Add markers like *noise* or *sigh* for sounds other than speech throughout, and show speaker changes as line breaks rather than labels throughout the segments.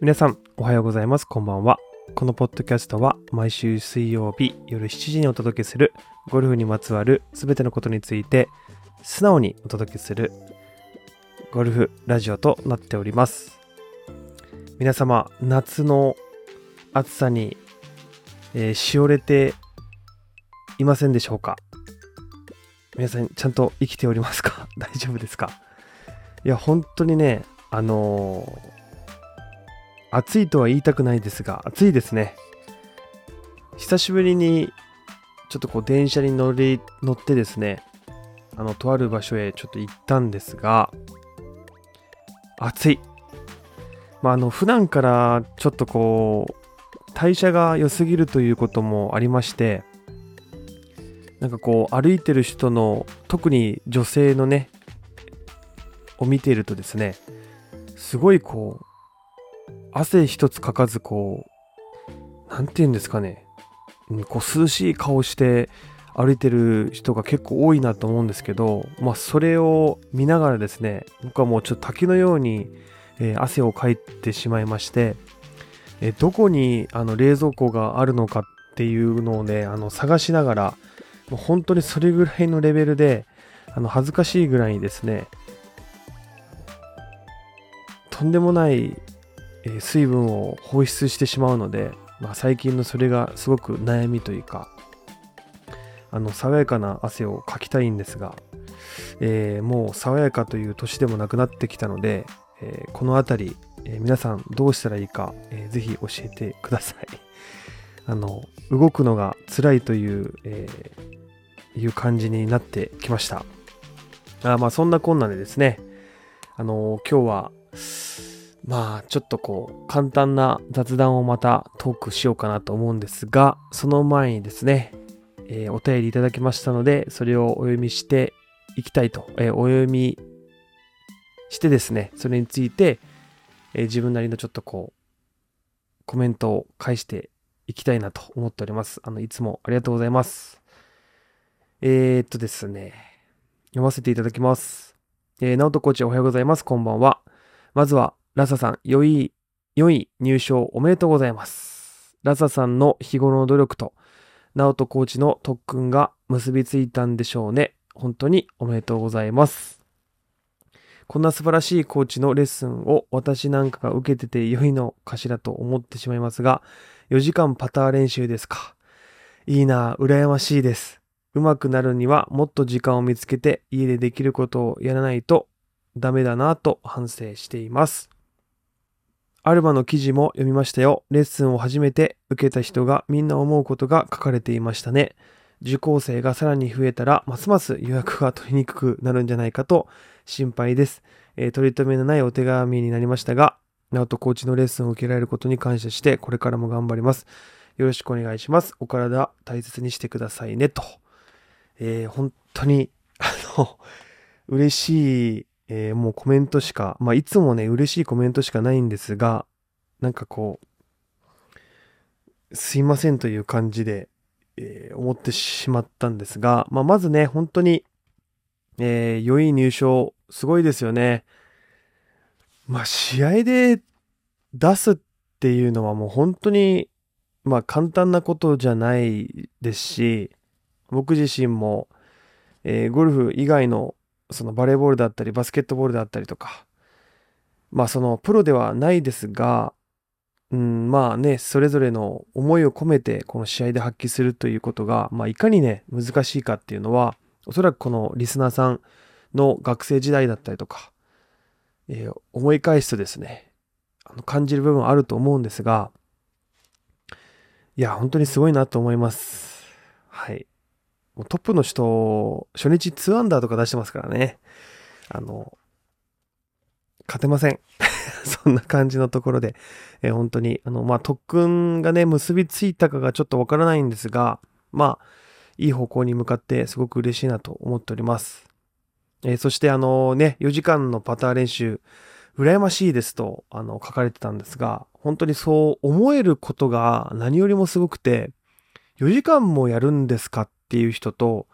皆さん、おはようございます。こんばんは。このポッドキャストは毎週水曜日夜7時にお届けするゴルフにまつわるすべてのことについて素直にお届けするゴルフラジオとなっております。皆様、夏の暑さに、えーしおれていませんでしょうか？皆さん、ちゃんと生きておりますか？*laughs* 大丈夫ですか？いや、本当にね、あのー暑いとは言いたくないですが、暑いですね。久しぶりに、ちょっとこう電車に乗り、乗ってですね、あの、とある場所へちょっと行ったんですが、暑い。まあ、あの、普段からちょっとこう、代謝が良すぎるということもありまして、なんかこう、歩いてる人の、特に女性のね、を見ているとですね、すごいこう、汗一つかかずこう、なんて言うんですかね、うんこう涼しい顔して歩いてる人が結構多いなと思うんですけど、まあそれを見ながらですね、僕はもうちょっと滝のように、えー汗をかいてしまいまして、えーどこにあの冷蔵庫があるのかっていうのをね、あの探しながら、もう本当にそれぐらいのレベルで、あの恥ずかしいぐらいにですね、とんでもないえ水分を放出してしまうので、まあ、最近のそれがすごく悩みというかあの爽やかな汗をかきたいんですが、えーもう爽やかという年でもなくなってきたので、えーこの辺り、えー皆さんどうしたらいいか、えーぜひ教えてください。*laughs* あの動くのが辛いという、えいう感じになってきました。あまあそんなこんなでですね。あの今日はまあちょっとこう簡単な雑談をまたトークしようかなと思うんですがその前にですね、えーお便りいただきましたのでそれをお読みしていきたいと、えーお読みしてですねそれについて、えー自分なりのちょっとこうコメントを返していきたいなと思っております。あのいつもありがとうございます。え、っとですね読ませていただきます。えー、直人コーチおはようございます。こんばんは。まずはラサさん、良い、良い入賞おめでとうございます。ラサさんの日頃の努力と、ナオトコーチの特訓が結びついたんでしょうね。本当におめでとうございます。こんな素晴らしいコーチのレッスンを私なんかが受けてて良いのかしらと思ってしまいますが、4時間パター練習ですか。いいなぁ、羨ましいです。上手くなるにはもっと時間を見つけて家でできることをやらないとダメだなぁと反省しています。アルバの記事も読みましたよ。レッスンを初めて受けた人がみんな思うことが書かれていましたね。受講生がさらに増えたら、ますます予約が取りにくくなるんじゃないかと心配です。えー取り留めのないお手紙になりましたが、直人コーチのレッスンを受けられることに感謝して、これからも頑張ります。よろしくお願いします。お体大切にしてくださいね、と。えー本当に、あの、嬉しい、えーもうコメントしか、まあ、いつもね、嬉しいコメントしかないんですが、なんかこう、すいませんという感じで、えー思ってしまったんですが、まあ、まずね、本当に、えー良い入賞、すごいですよね。まあ、試合で出すっていうのはもう本当に、まあ、簡単なことじゃないですし、僕自身も、えーゴルフ以外のそのバレーボールだったりバスケットボールだったりとか。まあそのプロではないですが、うん、まあねそれぞれの思いを込めてこの試合で発揮するということが、まあ、いかにね難しいかっていうのはおそらくこのリスナーさんの学生時代だったりとか、え思い返すとですねあの感じる部分あると思うんですがいや本当にすごいなと思います。はい。もうトップの人、初日2アンダーとか出してますからね。あの、勝てません。*laughs* そんな感じのところで、えー本当に、あの、まあ、特訓がね、結びついたかがちょっとわからないんですが、まあ、いい方向に向かってすごく嬉しいなと思っております。えーそしてあのね、4時間のパター練習、羨ましいですと、あの、書かれてたんですが、本当にそう思えることが何よりもすごくて、4時間もやるんですかっっていう人と、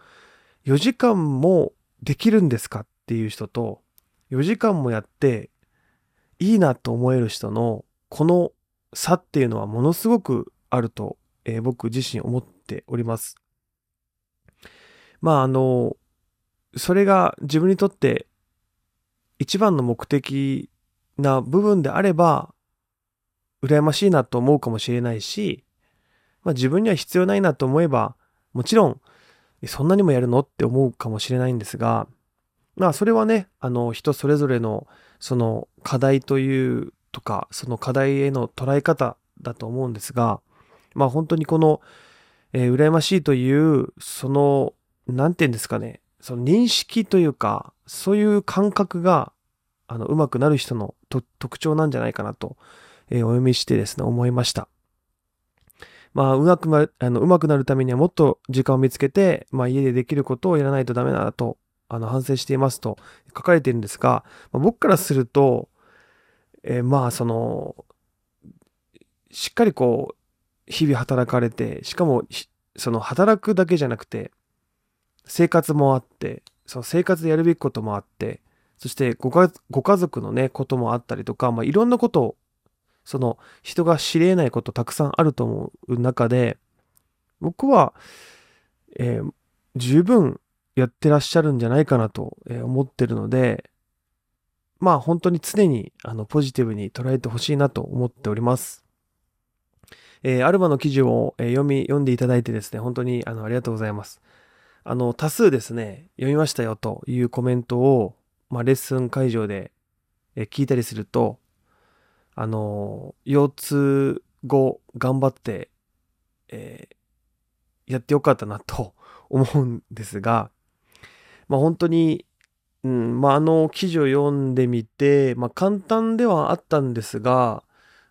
4時間もできるんですかっていう人と、4時間もやっていいなと思える人のこの差っていうのはものすごくあると、えー、僕自身思っております。まああの、それが自分にとって一番の目的な部分であれば、羨ましいなと思うかもしれないし、まあ自分には必要ないなと思えば、もちろん、そんなにもやるの？って思うかもしれないんですが、まあそれはね、あの人それぞれのその課題というとか、その課題への捉え方だと思うんですが、まあ本当にこの、えー、羨ましいという、その、なんて言うんですかね、その認識というか、そういう感覚が、あの、うまくなる人の特徴なんじゃないかなと、えー、お読みしてですね、思いました。まあ、うまくなあのうまくなるためにはもっと時間を見つけて、まあ、家でできることをやらないとダメだと、あの、反省していますと書かれているんですが、まあ、僕からすると、えー、まあ、その、しっかりこう、日々働かれて、しかも、その働くだけじゃなくて、生活もあって、その生活でやるべきこともあって、そしてご家族のね、こともあったりとか、まあ、いろんなことを、その人が知り得ないことたくさんあると思う中で、僕は、えー、十分やってらっしゃるんじゃないかなと思ってるので、まあ本当に常にあのポジティブに捉えてほしいなと思っております。えー、アルバの記事を、読み、読んでいただいてですね、本当にあのありがとうございます。あの、多数ですね、読みましたよというコメントを、まあ、レッスン会場で、聞いたりすると、あの、腰痛後頑張って、えー、やってよかったなと思うんですが、まあ本当に、うん、まああの記事を読んでみて、まあ簡単ではあったんですが、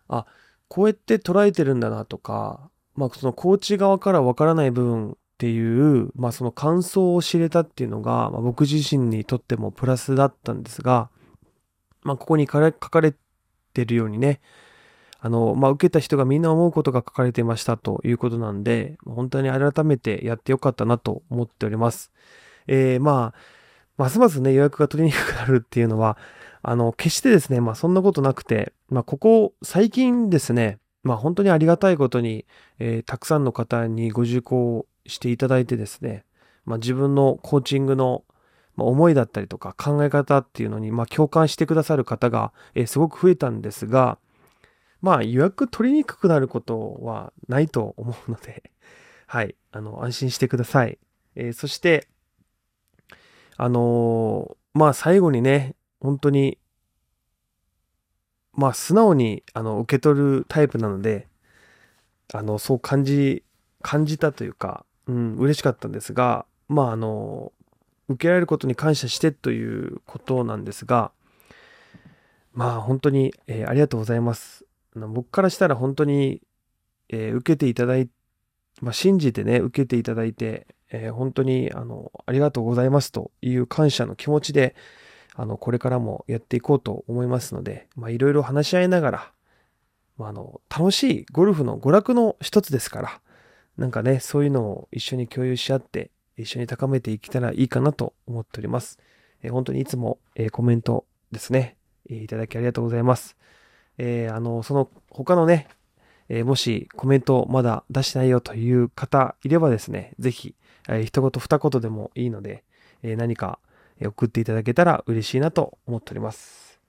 あ、こうやって捉えてるんだなとか、まあそのコーチ側からわからない部分っていう、まあその感想を知れたっていうのが、まあ、僕自身にとってもプラスだったんですが、まあここに書かれててるようにね、あの、まあ、受けた人がみんな思うことが書かれていましたということなんで、本当に改めてやってよかったなと思っております。えー、まあ、ますますね、予約が取りにくくなるっていうのは、あの、決してですね、まあそんなことなくて、まあここ最近ですね、まあ本当にありがたいことに、えー、たくさんの方にご受講していただいてですね、まあ自分のコーチングのま思いだったりとか考え方っていうのに、まあ共感してくださる方が、えー、すごく増えたんですが、まあ予約取りにくくなることはないと思うので、*laughs* はい、あの、安心してください。えー、そして、あのー、まあ最後にね、本当に、まあ素直にあの受け取るタイプなので、あの、そう感じ、感じたというか、うん、嬉しかったんですが、まああの、受けられることに感謝してということなんですが、まあ本当に、えー、ありがとうございます。僕からしたら本当に、えー、受けていただい、まあ、信じてね、受けていただいて、えー、本当にあのありがとうございますという感謝の気持ちであのこれからもやっていこうと思いますのでいろいろ話し合いながら、まあ、あの楽しいゴルフの娯楽の一つですからなんかねそういうのを一緒に共有し合って一緒に高めていけたらいいかなと思っております。えー、本当にいつも、えー、コメントですね、えー、いただきありがとうございます。えー、あの、その他のね、えー、もしコメントまだ出してないよという方いればですね、ぜひ、えー、一言二言でもいいので、えー、何か送っていただけたら嬉しいなと思っております。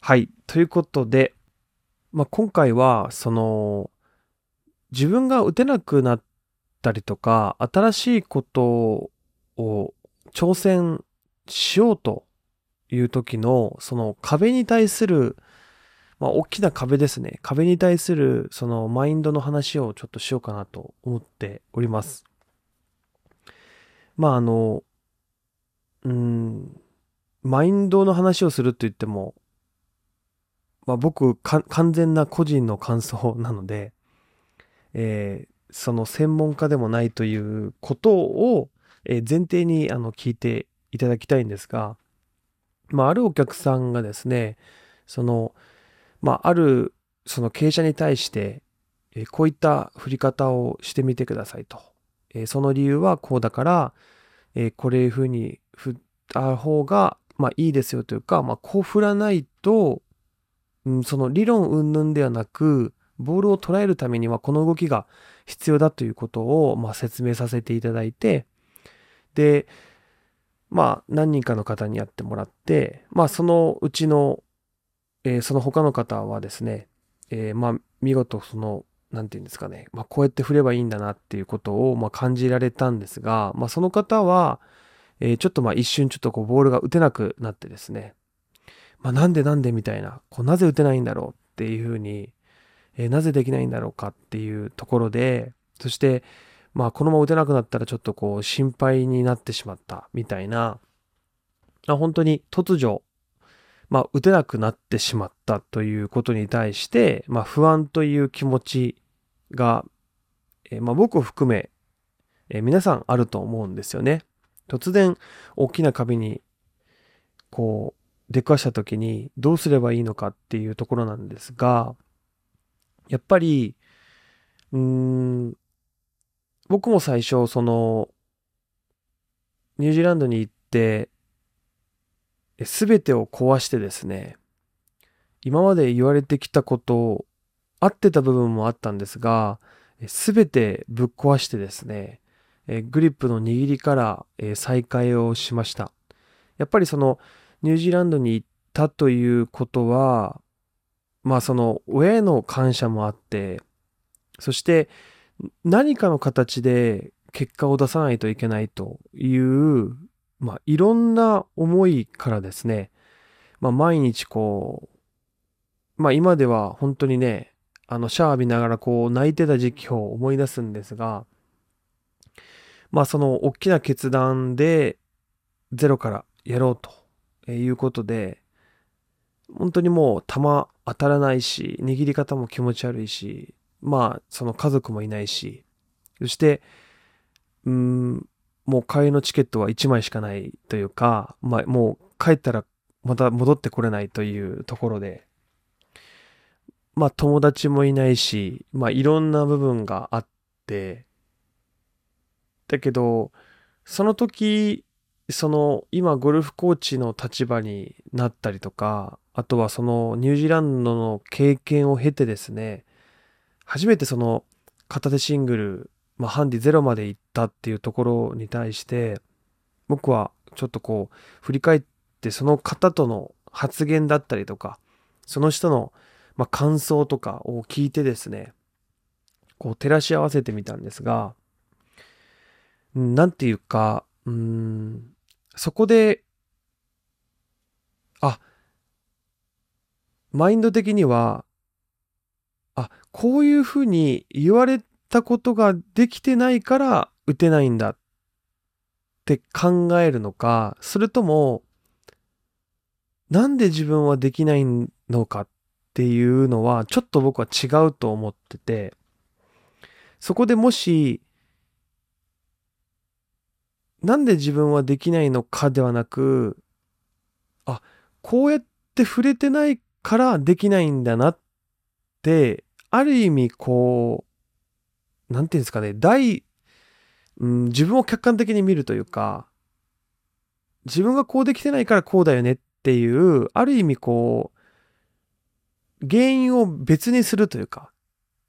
はい。ということで、まあ、今回は、その、自分が打てなくなったりとか、新しいことを挑戦しようという時の、その壁に対する、まあ、大きな壁ですね。壁に対する、そのマインドの話をちょっとしようかなと思っております。まああの、うん、マインドの話をすると言っても、まあ僕、完全な個人の感想なので、えー、その専門家でもないということを、え、前提にあの聞いていただきたいんですが、まあ、あるお客さんがですね、その、まあ、あるその経営者に対して、え、こういった振り方をしてみてくださいと。え、その理由はこうだから、え、これいうふうに振った方が、まあいいですよというか、まあこう振らないと、うん、その理論云々ではなく、ボールを捉えるためにはこの動きが必要だということを、ま、説明させていただいて、で、まあ、何人かの方にやってもらって、まあ、そのうちの、えー、その他の方はですね、えー、まあ、見事その、なんていうんですかね、まあ、こうやって振ればいいんだなっていうことを、ま、感じられたんですが、まあ、その方は、えー、ちょっとまあ一瞬ちょっとこうボールが打てなくなってですね、まあ、なんでなんでみたいな、こうなぜ打てないんだろうっていうふうに、えー、なぜできないんだろうかっていうところで、そして、まあこのまま打てなくなったらちょっとこう心配になってしまったみたいな、あ本当に突如、まあ打てなくなってしまったということに対して、まあ不安という気持ちが、えー、まあ僕を含め、えー、皆さんあると思うんですよね。突然大きな壁にこう出くわした時にどうすればいいのかっていうところなんですが、やっぱり、うーん、僕も最初、その、ニュージーランドに行って、すべてを壊してですね、今まで言われてきたことを合ってた部分もあったんですが、すべてぶっ壊してですね、グリップの握りから再開をしました。やっぱりそのニュージーランドに行ったということは、まあその親への感謝もあって、そして何かの形で結果を出さないといけないという、まあいろんな思いからですね、まあ毎日こう、まあ今では本当にね、あのシャワー浴びながらこう泣いてた時期を思い出すんですが、まあその大きな決断でゼロからやろうということで、本当にもう球当たらないし、握り方も気持ち悪いし、まあその家族もいないし、そして、うん、もう帰りのチケットは1枚しかないというか、まあもう帰ったらまた戻ってこれないというところで、まあ友達もいないし、まあいろんな部分があって、だけど、その時、その今ゴルフコーチの立場になったりとか、あとはそのニュージーランドの経験を経てですね、初めてその片手シングル、まあ、ハンディゼロまで行ったっていうところに対して、僕はちょっとこう、振り返ってその方との発言だったりとか、その人の、まあ、感想とかを聞いてですね、こう照らし合わせてみたんですが、なんていうか、うん、そこで、あ、マインド的には、あ、こういうふうに言われたことができてないから打てないんだって考えるのか、それとも、なんで自分はできないのかっていうのは、ちょっと僕は違うと思ってて、そこでもし、なんで自分はできないのかではなく、あ、こうやって触れてないからできないんだなって、ある意味こう、なんていうんですかね、大、うん、自分を客観的に見るというか、自分がこうできてないからこうだよねっていう、ある意味こう、原因を別にするというか、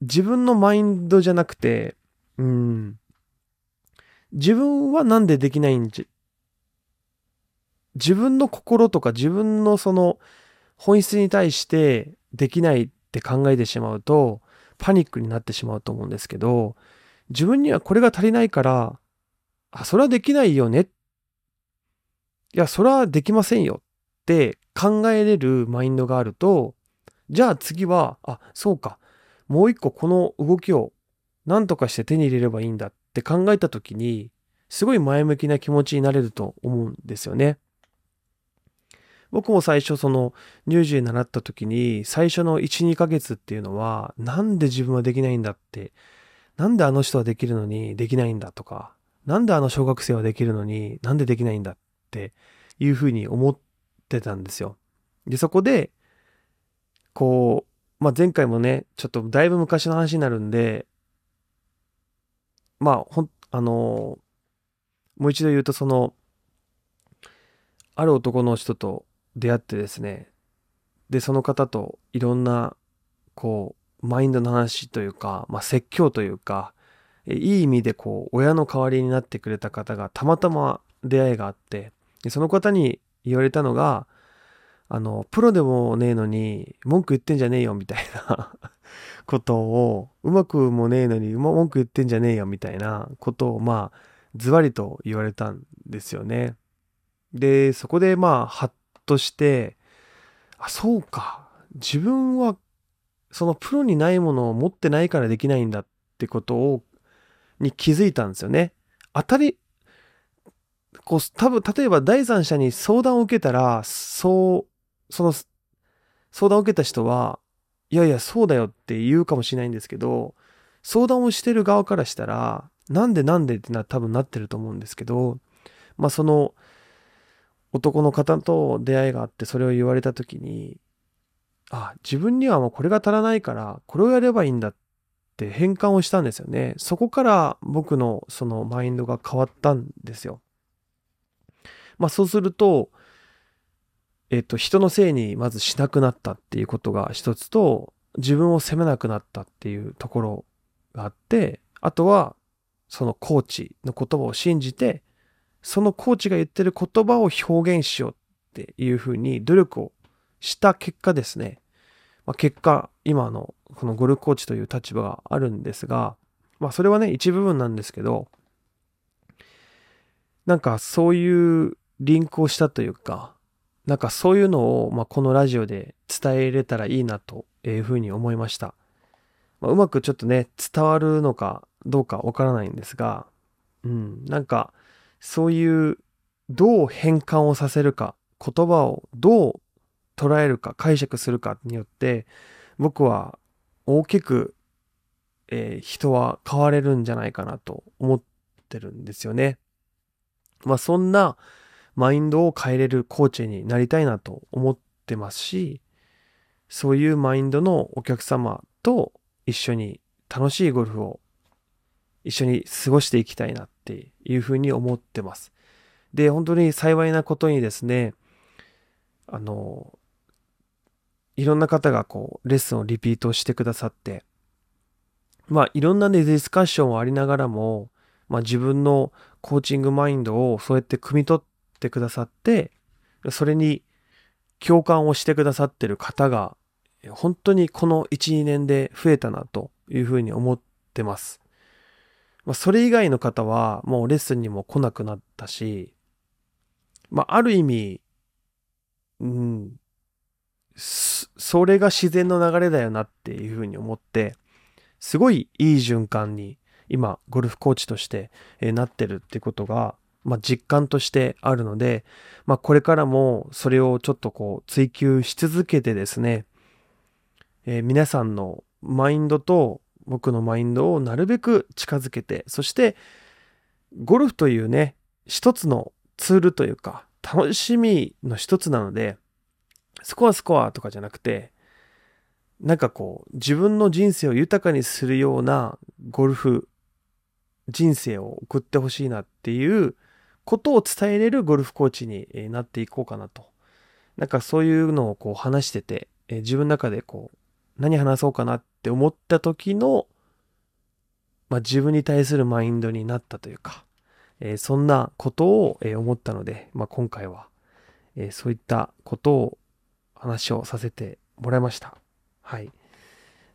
自分のマインドじゃなくて、うん、自分はなんでできないんじ自分の心とか自分のその本質に対してできないって考えてしまうとパニックになってしまうと思うんですけど自分にはこれが足りないからあそれはできないよねいやそれはできませんよって考えれるマインドがあるとじゃあ次はあそうかもう一個この動きを何とかして手に入れればいいんだっって考えた時に、すごい前向きな気持ちになれると思うんですよね。僕も最初その乳児に習った時に最初の1、2ヶ月っていうのはなんで自分はできないんだって、なんであの人はできるのにできないんだとか、なんであの小学生はできるのになんでできないんだっていうふうに思ってたんですよ。で、そこで、こう、まあ、前回もね、ちょっとだいぶ昔の話になるんで、まあ、ほん、あのもう一度言うと、その、ある男の人と出会ってですね、で、その方といろんな、こう、マインドの話というか、まあ、説教というか、いい意味でこう、親の代わりになってくれた方がたまたま出会いがあって、でその方に言われたのが、あの、プロでもねえのに文句言ってんじゃねえよみたいな *laughs* ことを、うまくもねえのに文句言ってんじゃねえよみたいなことを、まあ、ズバリと言われたんですよね。で、そこでまあ、ハッとして、あ、そうか。自分は、そのプロにないものを持ってないからできないんだってことをに気づいたんですよね。当たり、こう、多分、例えば第三者に相談を受けたら、そう、その、相談を受けた人は、いやいや、そうだよって言うかもしれないんですけど、相談をしてる側からしたら、なんでなんでってな、多分なってると思うんですけど、まあその、男の方と出会いがあってそれを言われた時に、あ、自分にはもうこれが足らないから、これをやればいいんだって変換をしたんですよね。そこから僕のそのマインドが変わったんですよ。まあそうすると、えっと、人のせいにまずしなくなったっていうことが一つと、自分を責めなくなったっていうところがあって、あとは、そのコーチの言葉を信じて、そのコーチが言ってる言葉を表現しようっていうふうに努力をした結果ですね、まあ、結果、今のこのゴルフコーチという立場があるんですが、まあそれはね、一部分なんですけど、なんかそういうリンクをしたというか、なんかそういうのを、まあ、このラジオで伝えれたらいいなというふうに思いました。まあ、うまくちょっとね、伝わるのかどうかわからないんですが、うん、なんかそういうどう変換をさせるか、言葉をどう捉えるか解釈するかによって僕は大きく、えー、人は変われるんじゃないかなと思ってるんですよね。まあそんなマインドを変えれるコーチになりたいなと思ってますし、そういうマインドのお客様と一緒に楽しいゴルフを一緒に過ごしていきたいなっていうふうに思ってます。で、本当に幸いなことにですね、あの、いろんな方がこう、レッスンをリピートしてくださって、まあ、いろんなね、ディスカッションはありながらも、まあ、自分のコーチングマインドをそうやって汲み取ってくださって、それに共感をしてくださってる方が、本当にこの1、2年で増えたなというふうに思ってます。まあ、それ以外の方はもうレッスンにも来なくなったし、まあ、ある意味、うん、それが自然の流れだよなっていうふうに思って、すごいいい循環に今ゴルフコーチとしてなってるってことが、まあ、実感としてあるので、まあ、これからもそれをちょっとこう追求し続けてですね、えー、皆さんのマインドと僕のマインドをなるべく近づけて、そしてゴルフというね、一つのツールというか楽しみの一つなので、スコアスコアとかじゃなくて、なんかこう、自分の人生を豊かにするようなゴルフ人生を送ってほしいなっていうことを伝えれるゴルフコーチになっていこうかなと。なんかそういうのをこう話してて、自分の中でこう、何話そうかなっって思った時の、まあ、自分に対するマインドになったというか、えー、そんなことを、えー、思ったので、まあ、今回は、えー、そういったことを話をさせてもらいました。はい。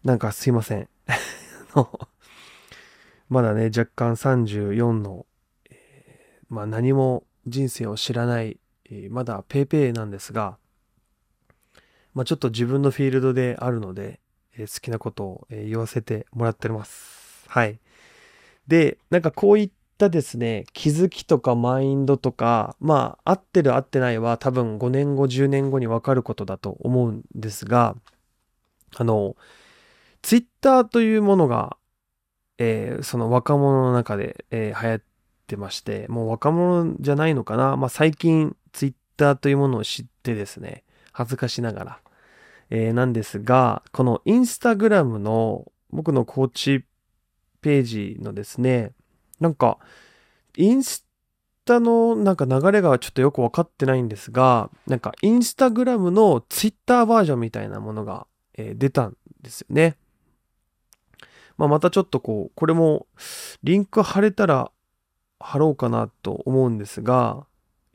なんかすいません。*laughs* まだね、若干34の、え、まあ何も人生を知らない、え、まだ paypay なんですが、まあちょっと自分のフィールドであるので、え、好きなことを、え言わせてもらっております。はい。で、なんかこういったですね、気づきとかマインドとか、まあ、合ってる合ってないは多分5年後、10年後にわかることだと思うんですが、あの、ツイッターというものが、えー、その若者の中で、えー、流行ってまして、もう若者じゃないのかな。まあ、最近ツイッターというものを知ってですね、恥ずかしながら、えー、なんですが、このインスタグラムの僕のコーチページのですね、なんか、インスタのなんか流れがちょっとよくわかってないんですが、なんかインスタグラムのツイッターバージョンみたいなものが、えー出たんですよね。まあ、またちょっとこう、これもリンク貼れたら貼ろうかなと思うんですが、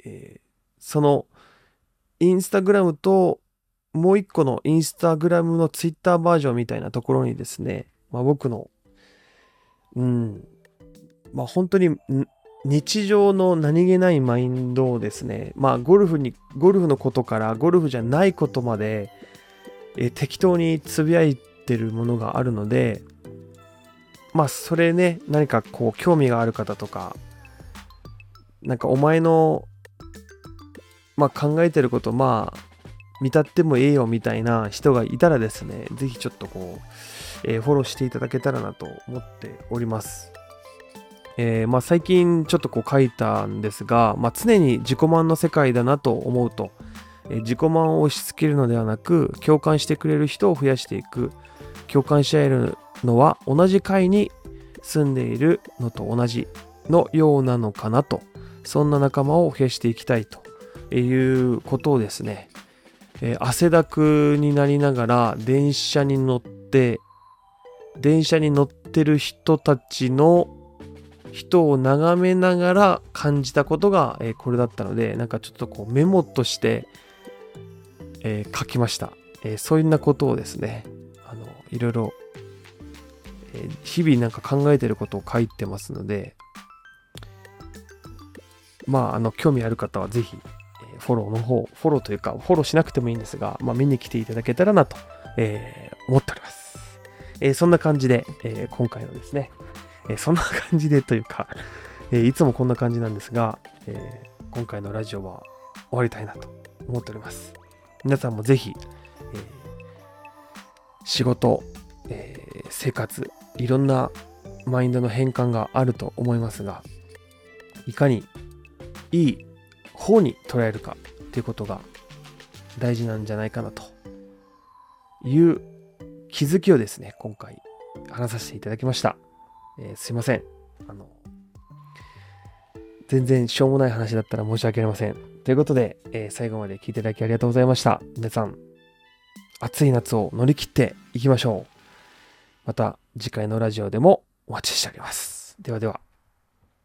えーそのインスタグラムともう一個のインスタグラムのツイッターバージョンみたいなところにですね、まあ、僕の、うん、まあ本当に日常の何気ないマインドをですね、まあゴルフに、ゴルフのことからゴルフじゃないことまで、え適当につぶやいてるものがあるので、まあそれね、何かこう興味がある方とか、なんかお前の、まあ考えてること、まあ見立ってもええよみたいな人がいたらですね、ぜひちょっとこう、えーフォローしていただけたらなと思っております。えーまあ、最近ちょっとこう書いたんですが、まあ、常に自己満の世界だなと思うと、えー自己満を押し付けるのではなく共感してくれる人を増やしていく共感し合えるのは同じ階に住んでいるのと同じのようなのかなとそんな仲間を増やしていきたいということをですね、えー汗だくになりながら電車に乗って電車に乗ってる人たちの人を眺めながら感じたことが、えーこれだったのでなんかちょっとこうメモとして、えー書きました、えーそんなことをですねあのいろいろ、え日々なんか考えてることを書いてますのでまああの興味ある方はぜひ、えーフォローの方フォローというかフォローしなくてもいいんですが、まあ、見に来ていただけたらなと、えー思っております、えーそんな感じで、え今回のですねえそんな感じでというか、えいつもこんな感じなんですが、え今回のラジオは終わりたいなと思っております。皆さんもぜひ、え仕事、え生活、いろんなマインドの変換があると思いますが、いかにいい方に捉えるかっていうことが大事なんじゃないかなという気づきをですね、今回話させていただきました。えーすいません。あの、全然しょうもない話だったら申し訳ありません。ということで、えー最後まで聞いていただきありがとうございました。皆さん、暑い夏を乗り切っていきましょう。また次回のラジオでもお待ちしております。ではでは。